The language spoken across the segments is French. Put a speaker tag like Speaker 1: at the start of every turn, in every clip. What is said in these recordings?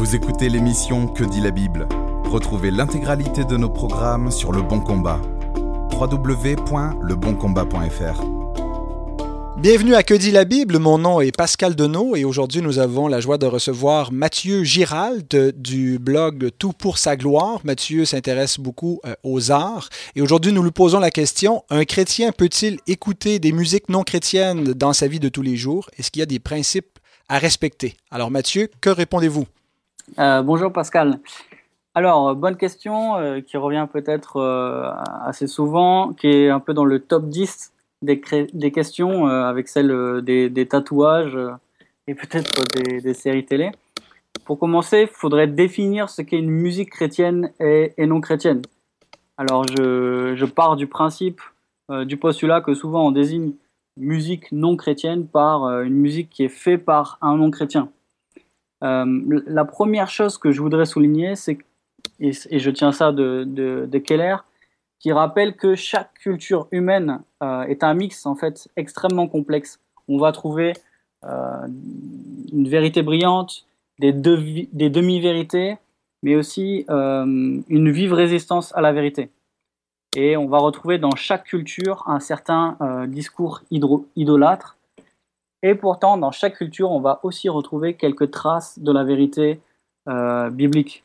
Speaker 1: Vous écoutez l'émission Que dit la Bible Retrouvez l'intégralité de nos programmes sur Le Bon Combat. www.leboncombat.fr
Speaker 2: Bienvenue à Que dit la Bible, mon nom est Pascal Denot et aujourd'hui nous avons la joie de recevoir Mathieu Girald du blog Tout pour sa gloire. Mathieu s'intéresse beaucoup euh, aux arts et aujourd'hui nous lui posons la question, un chrétien peut-il écouter des musiques non chrétiennes dans sa vie de tous les jours? Est-ce qu'il y a des principes à respecter? Alors Mathieu, que répondez-vous?
Speaker 3: Euh, bonjour Pascal. Alors, bonne question euh, qui revient peut-être euh, assez souvent, qui est un peu dans le top 10 des, questions avec celle des, tatouages et peut-être des, séries télé. Pour commencer, il faudrait définir ce qu'est une musique chrétienne et, non chrétienne. Alors, je, pars du principe, du postulat que souvent on désigne musique non chrétienne par une musique qui est faite par un non chrétien. Euh, la première chose que je voudrais souligner, c'est, et, je tiens ça de, Keller, qui rappelle que chaque culture humaine euh, est un mix en fait extrêmement complexe. On va trouver euh, une vérité brillante, des demi-vérités, mais aussi une vive résistance à la vérité. Et on va retrouver dans chaque culture un certain discours idolâtre et pourtant, dans chaque culture, on va aussi retrouver quelques traces de la vérité euh, biblique.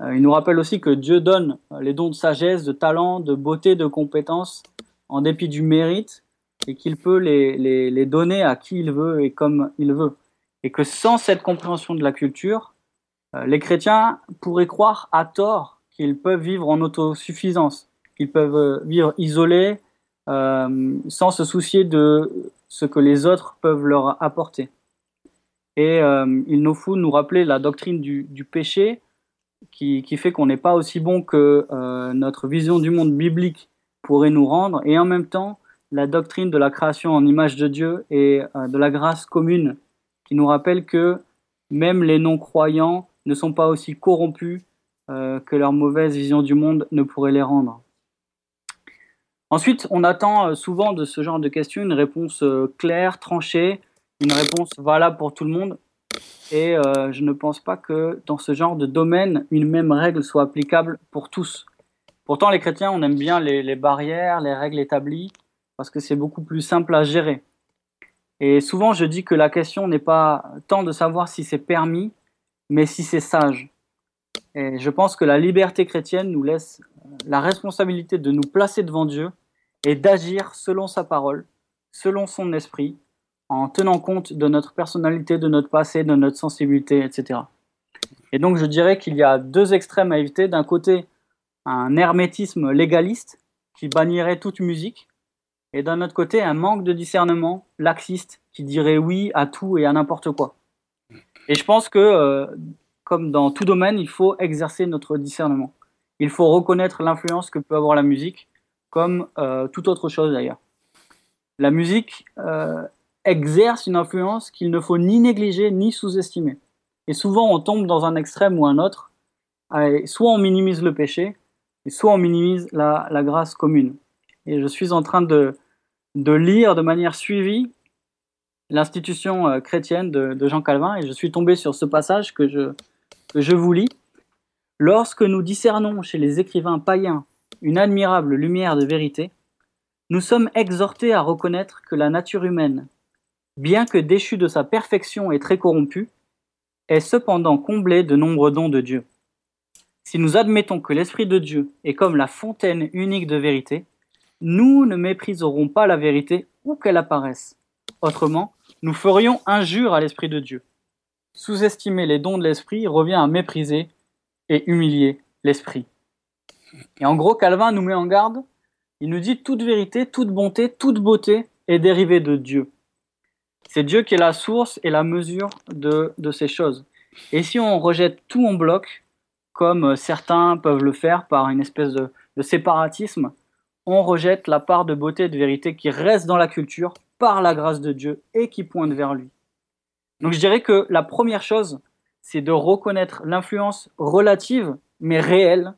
Speaker 3: Euh, il nous rappelle aussi que Dieu donne les dons de sagesse, de talent, de beauté, de compétences, en dépit du mérite, et qu'il peut les, les, donner à qui il veut et comme il veut. Et que sans cette compréhension de la culture, euh, les chrétiens pourraient croire à tort qu'ils peuvent vivre en autosuffisance, qu'ils peuvent vivre isolés, euh, sans se soucier de ce que les autres peuvent leur apporter. Et euh, il nous faut nous rappeler la doctrine du, péché qui, fait qu'on n'est pas aussi bon que euh, notre vision du monde biblique pourrait nous rendre, et en même temps la doctrine de la création en image de Dieu et euh, de la grâce commune qui nous rappelle que même les non-croyants ne sont pas aussi corrompus que leur mauvaise vision du monde ne pourrait les rendre. Ensuite, on attend euh, souvent de ce genre de questions une réponse euh, claire, tranchée, une réponse valable pour tout le monde. Et euh, je ne pense pas que dans ce genre de domaine, une même règle soit applicable pour tous. Pourtant, les chrétiens, on aime bien les, barrières, les règles établies, parce que c'est beaucoup plus simple à gérer. Et souvent, je dis que la question n'est pas tant de savoir si c'est permis, mais si c'est sage. Et je pense que la liberté chrétienne nous laisse la responsabilité de nous placer devant Dieu et d'agir selon sa parole, selon son esprit, en tenant compte de notre personnalité, de notre passé, de notre sensibilité, etc. Et donc je dirais qu'il y a deux extrêmes à éviter. D'un côté, un hermétisme légaliste qui bannirait toute musique, et d'un autre côté, un manque de discernement laxiste qui dirait oui à tout et à n'importe quoi. Et je pense que, euh, comme dans tout domaine, il faut exercer notre discernement. Il faut reconnaître l'influence que peut avoir la musique comme euh, toute autre chose d'ailleurs. La musique euh, exerce une influence qu'il ne faut ni négliger ni sous-estimer. Et souvent on tombe dans un extrême ou un autre. soit on minimise le péché, soit on minimise la, grâce commune. Et je suis en train de, de lire de manière suivie l'institution euh, chrétienne de, Jean Calvin et je suis tombé sur ce passage que je, que je vous lis. Lorsque nous discernons chez les écrivains païens une admirable lumière de vérité, nous sommes exhortés à reconnaître que la nature humaine, bien que déchue de sa perfection et très corrompue, est cependant comblée de nombreux dons de Dieu. Si nous admettons que l'Esprit de Dieu est comme la fontaine unique de vérité, nous ne mépriserons pas la vérité où qu'elle apparaisse. Autrement, nous ferions injure à l'Esprit de Dieu. Sous-estimer les dons de l'Esprit revient à mépriser et humilier l'Esprit. Et en gros, Calvin nous met en garde. Il nous dit toute vérité, toute bonté, toute beauté est dérivée de Dieu. C'est Dieu qui est la source et la mesure de, ces choses. Et si on rejette tout en bloc, comme certains peuvent le faire par une espèce de, de séparatisme, on rejette la part de beauté et de vérité qui reste dans la culture par la grâce de Dieu et qui pointe vers lui. Donc je dirais que la première chose, c'est de reconnaître l'influence relative mais réelle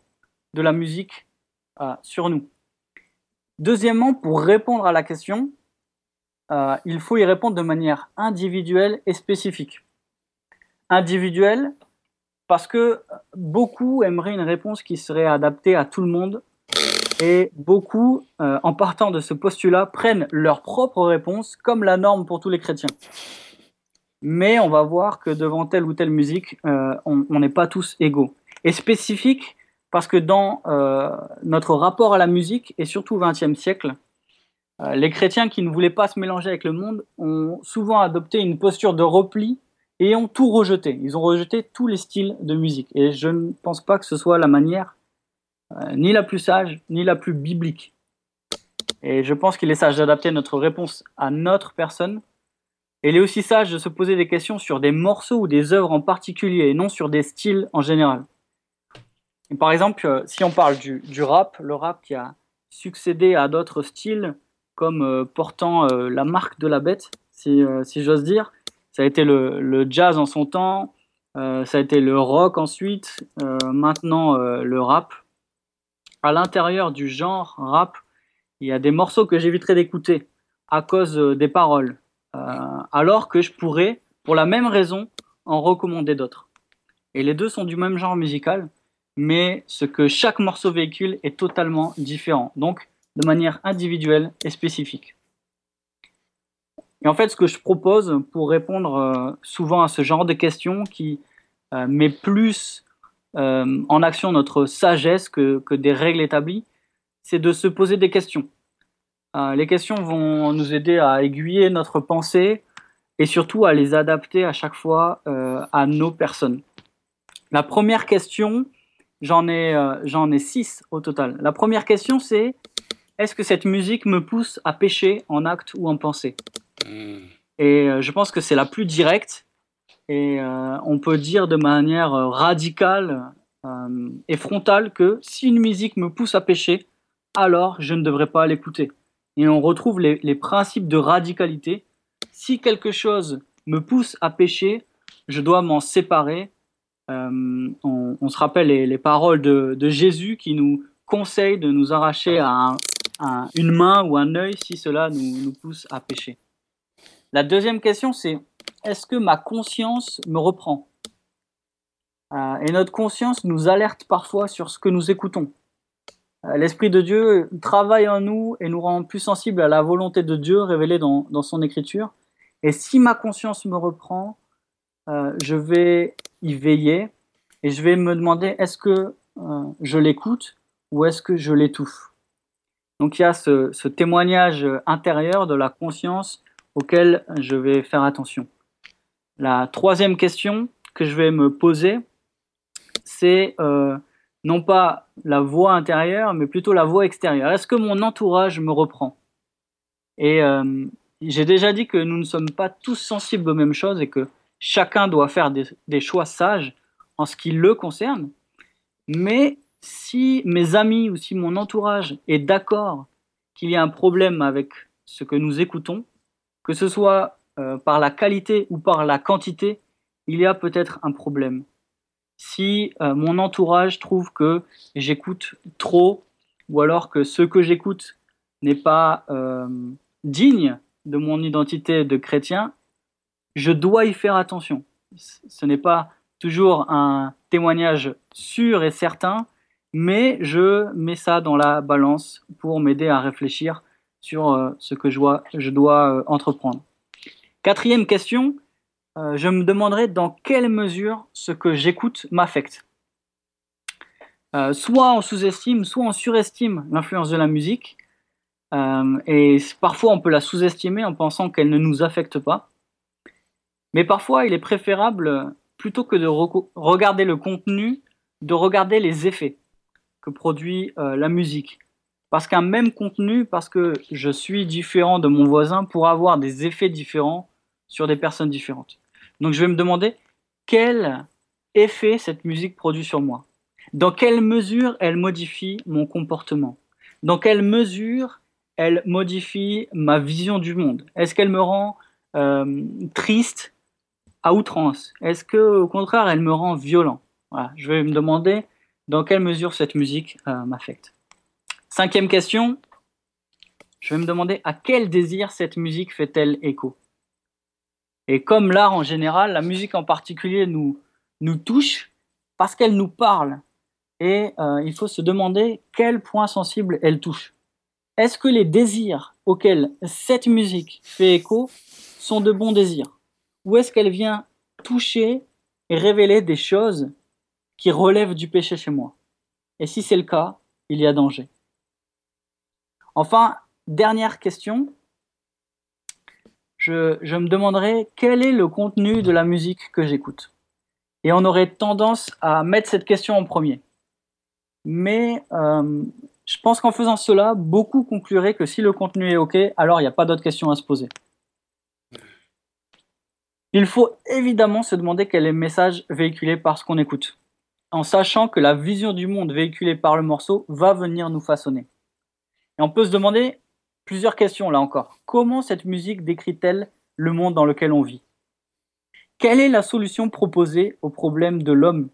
Speaker 3: de la musique euh, sur nous. Deuxièmement, pour répondre à la question, euh, il faut y répondre de manière individuelle et spécifique. Individuelle, parce que beaucoup aimeraient une réponse qui serait adaptée à tout le monde et beaucoup, euh, en partant de ce postulat, prennent leur propre réponse comme la norme pour tous les chrétiens. Mais on va voir que devant telle ou telle musique, on n'est pas tous égaux. Et spécifique parce que dans euh, notre rapport à la musique, et surtout au XXe siècle, les chrétiens qui ne voulaient pas se mélanger avec le monde ont souvent adopté une posture de repli et ont tout rejeté. Ils ont rejeté tous les styles de musique. Et je ne pense pas que ce soit la manière euh, ni la plus sage, ni la plus biblique. Et je pense qu'il est sage d'adapter notre réponse à notre personne. Et il est aussi sage de se poser des questions sur des morceaux ou des œuvres en particulier et non sur des styles en général. Par exemple, euh, si on parle du, rap, le rap qui a succédé à d'autres styles comme euh, portant la marque de la bête, si, j'ose dire, ça a été le, jazz en son temps, euh, ça a été le rock ensuite, euh, maintenant euh, le rap. À l'intérieur du genre rap, il y a des morceaux que j'éviterai d'écouter à cause des paroles, alors que je pourrais, pour la même raison, en recommander d'autres. Et les deux sont du même genre musical, mais ce que chaque morceau véhicule est totalement différent, donc de manière individuelle et spécifique. Et en fait, ce que je propose pour répondre euh, souvent à ce genre de questions qui euh, met plus euh, en action notre sagesse que, que des règles établies, c'est de se poser des questions. les questions vont nous aider à aiguiller notre pensée et surtout à les adapter à chaque fois à nos personnes. La première question, j'en ai, j'en ai six au total. La première question, c'est est-ce que cette musique me pousse à pécher en acte ou en pensée? Mm. Et euh, je pense que c'est la plus directe. Et euh, on peut dire de manière euh, radicale et frontale que si une musique me pousse à pécher, alors je ne devrais pas l'écouter. Et on retrouve les, principes de radicalité. Si quelque chose me pousse à pécher, je dois m'en séparer. On, se rappelle les, paroles de, Jésus qui nous conseille de nous arracher à, une main ou un œil si cela nous pousse à pécher. La deuxième question, c'est est-ce que ma conscience me reprend? Euh, Et notre conscience nous alerte parfois sur ce que nous écoutons. Euh, L'Esprit de Dieu travaille en nous et nous rend plus sensibles à la volonté de Dieu révélée dans, son écriture. Et si ma conscience me reprend, euh, je vais veiller et je vais me demander est-ce que je l'écoute ou est-ce que je l'étouffe? Donc il y a ce témoignage intérieur de la conscience auquel je vais faire attention. La troisième question que je vais me poser, c'est euh, non pas la voix intérieure, mais plutôt la voix extérieure. Est-ce que mon entourage me reprend? Et euh, j'ai déjà dit que nous ne sommes pas tous sensibles aux mêmes choses et que chacun doit faire des, choix sages en ce qui le concerne. Mais si mes amis ou si mon entourage est d'accord qu'il y a un problème avec ce que nous écoutons, que ce soit euh, par la qualité ou par la quantité, il y a peut-être un problème. Si euh, mon entourage trouve que j'écoute trop, ou alors que ce que j'écoute n'est pas euh, digne de mon identité de chrétien, je dois y faire attention. Ce n'est pas toujours un témoignage sûr et certain, mais je mets ça dans la balance pour m'aider à réfléchir sur euh, ce que je dois, euh, entreprendre. Quatrième question, euh, je me demanderai dans quelle mesure ce que j'écoute m'affecte. soit on sous-estime, soit on surestime l'influence de la musique. et parfois on peut la sous-estimer en pensant qu'elle ne nous affecte pas. Mais parfois il est préférable, plutôt que de regarder le contenu, de regarder les effets que produit la musique. Parce qu'un même contenu, parce que je suis différent de mon voisin, pourra avoir des effets différents sur des personnes différentes. Donc je vais me demander quel effet cette musique produit sur moi? Dans quelle mesure elle modifie mon comportement? Dans quelle mesure elle modifie ma vision du monde? Est-ce qu'elle me rend euh, triste? À outrance Est-ce que au contraire elle me rend violent? Je vais me demander dans quelle mesure cette musique euh, m'affecte. Cinquième question, je vais me demander à quel désir cette musique fait-elle écho? Et comme l'art en général, la musique en particulier nous, touche parce qu'elle nous parle. Et euh, il faut se demander quel point sensible elle touche. Est-ce que les désirs auxquels cette musique fait écho sont de bons désirs? Ou est-ce qu'elle vient toucher et révéler des choses qui relèvent du péché chez moi? Et si c'est le cas, il y a danger. Enfin, dernière question. Je, me demanderai quel est le contenu de la musique que j'écoute? Et on aurait tendance à mettre cette question en premier. Mais euh, je pense qu'en faisant cela, beaucoup concluraient que si le contenu est OK, alors il n'y a pas d'autres questions à se poser. Il faut évidemment se demander quel est le message véhiculé par ce qu'on écoute, en sachant que la vision du monde véhiculée par le morceau va venir nous façonner. Et on peut se demander plusieurs questions là encore. Comment cette musique décrit-elle le monde dans lequel on vit? Quelle est la solution proposée au problème de l'homme?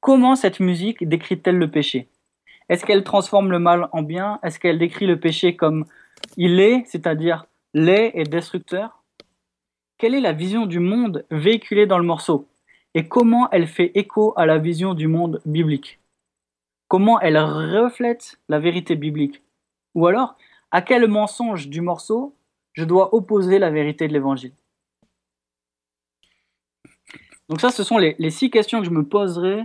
Speaker 3: Comment cette musique décrit-elle le péché? Est-ce qu'elle transforme le mal en bien? Est-ce qu'elle décrit le péché comme il est, c'est-à-dire laid et destructeur? Quelle est la vision du monde véhiculée dans le morceau? Et comment elle fait écho à la vision du monde biblique? Comment elle reflète la vérité biblique? Ou alors, à quel mensonge du morceau je dois opposer la vérité de l'évangile? Donc ça, ce sont les, six questions que je me poserai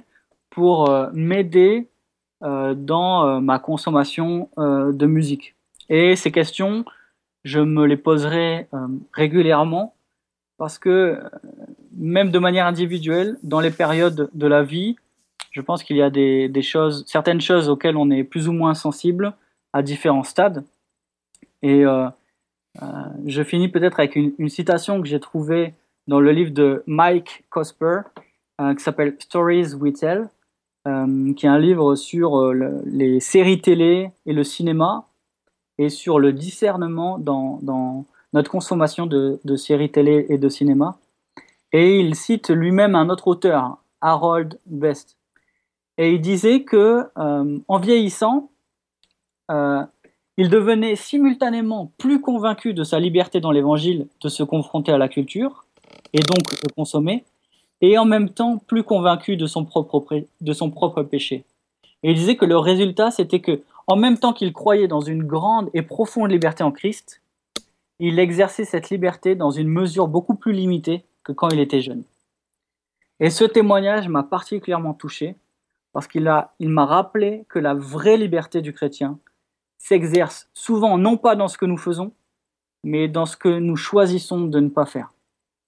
Speaker 3: pour euh, m'aider euh, dans euh, ma consommation de musique. Et ces questions, je me les poserai régulièrement parce que même de manière individuelle, dans les périodes de la vie, je pense qu'il y a des, choses, certaines choses auxquelles on est plus ou moins sensible à différents stades. Et euh, euh, je finis peut-être avec une, citation que j'ai trouvée dans le livre de Mike Cosper, euh, qui s'appelle Stories We Tell, qui est un livre sur le, les séries télé et le cinéma, et sur le discernement dans, dans notre consommation de, de, séries télé et de cinéma. Et il cite lui-même un autre auteur, Harold Best, et il disait que euh, en vieillissant, euh, il devenait simultanément plus convaincu de sa liberté dans l'évangile de se confronter à la culture et donc de consommer, et en même temps plus convaincu de son propre, de son propre péché. Et il disait que le résultat, c'était que, en même temps qu'il croyait dans une grande et profonde liberté en Christ, il exerçait cette liberté dans une mesure beaucoup plus limitée que quand il était jeune. Et ce témoignage m'a particulièrement touché parce qu'il il m'a rappelé que la vraie liberté du chrétien s'exerce souvent non pas dans ce que nous faisons, mais dans ce que nous choisissons de ne pas faire.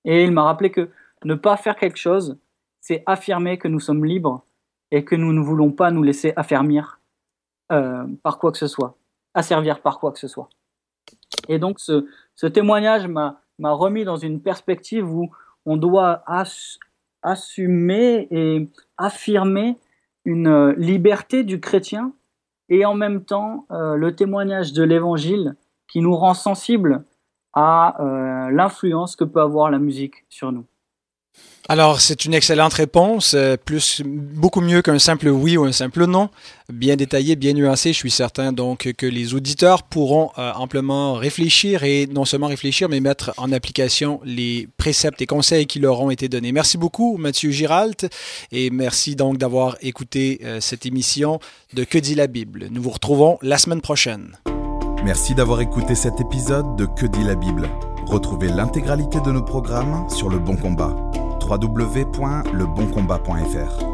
Speaker 3: Et il m'a rappelé que ne pas faire quelque chose, c'est affirmer que nous sommes libres et que nous ne voulons pas nous laisser affermir euh, par quoi que ce soit, asservir par quoi que ce soit. Et donc ce, ce témoignage m'a remis dans une perspective où on doit ass, assumer et affirmer une euh, liberté du chrétien et en même temps euh, le témoignage de l'évangile qui nous rend sensibles à euh, l'influence que peut avoir la musique sur nous.
Speaker 2: Alors, c'est une excellente réponse, euh, plus beaucoup mieux qu'un simple oui ou un simple non, bien détaillé, bien nuancé. Je suis certain donc que les auditeurs pourront euh, amplement réfléchir et non seulement réfléchir, mais mettre en application les préceptes et conseils qui leur ont été donnés. Merci beaucoup, Mathieu Giralt, et merci donc d'avoir écouté euh, cette émission de Que dit la Bible. Nous vous retrouvons la semaine prochaine.
Speaker 1: Merci d'avoir écouté cet épisode de Que dit la Bible. Retrouvez l'intégralité de nos programmes sur Le Bon Combat www.leboncombat.fr.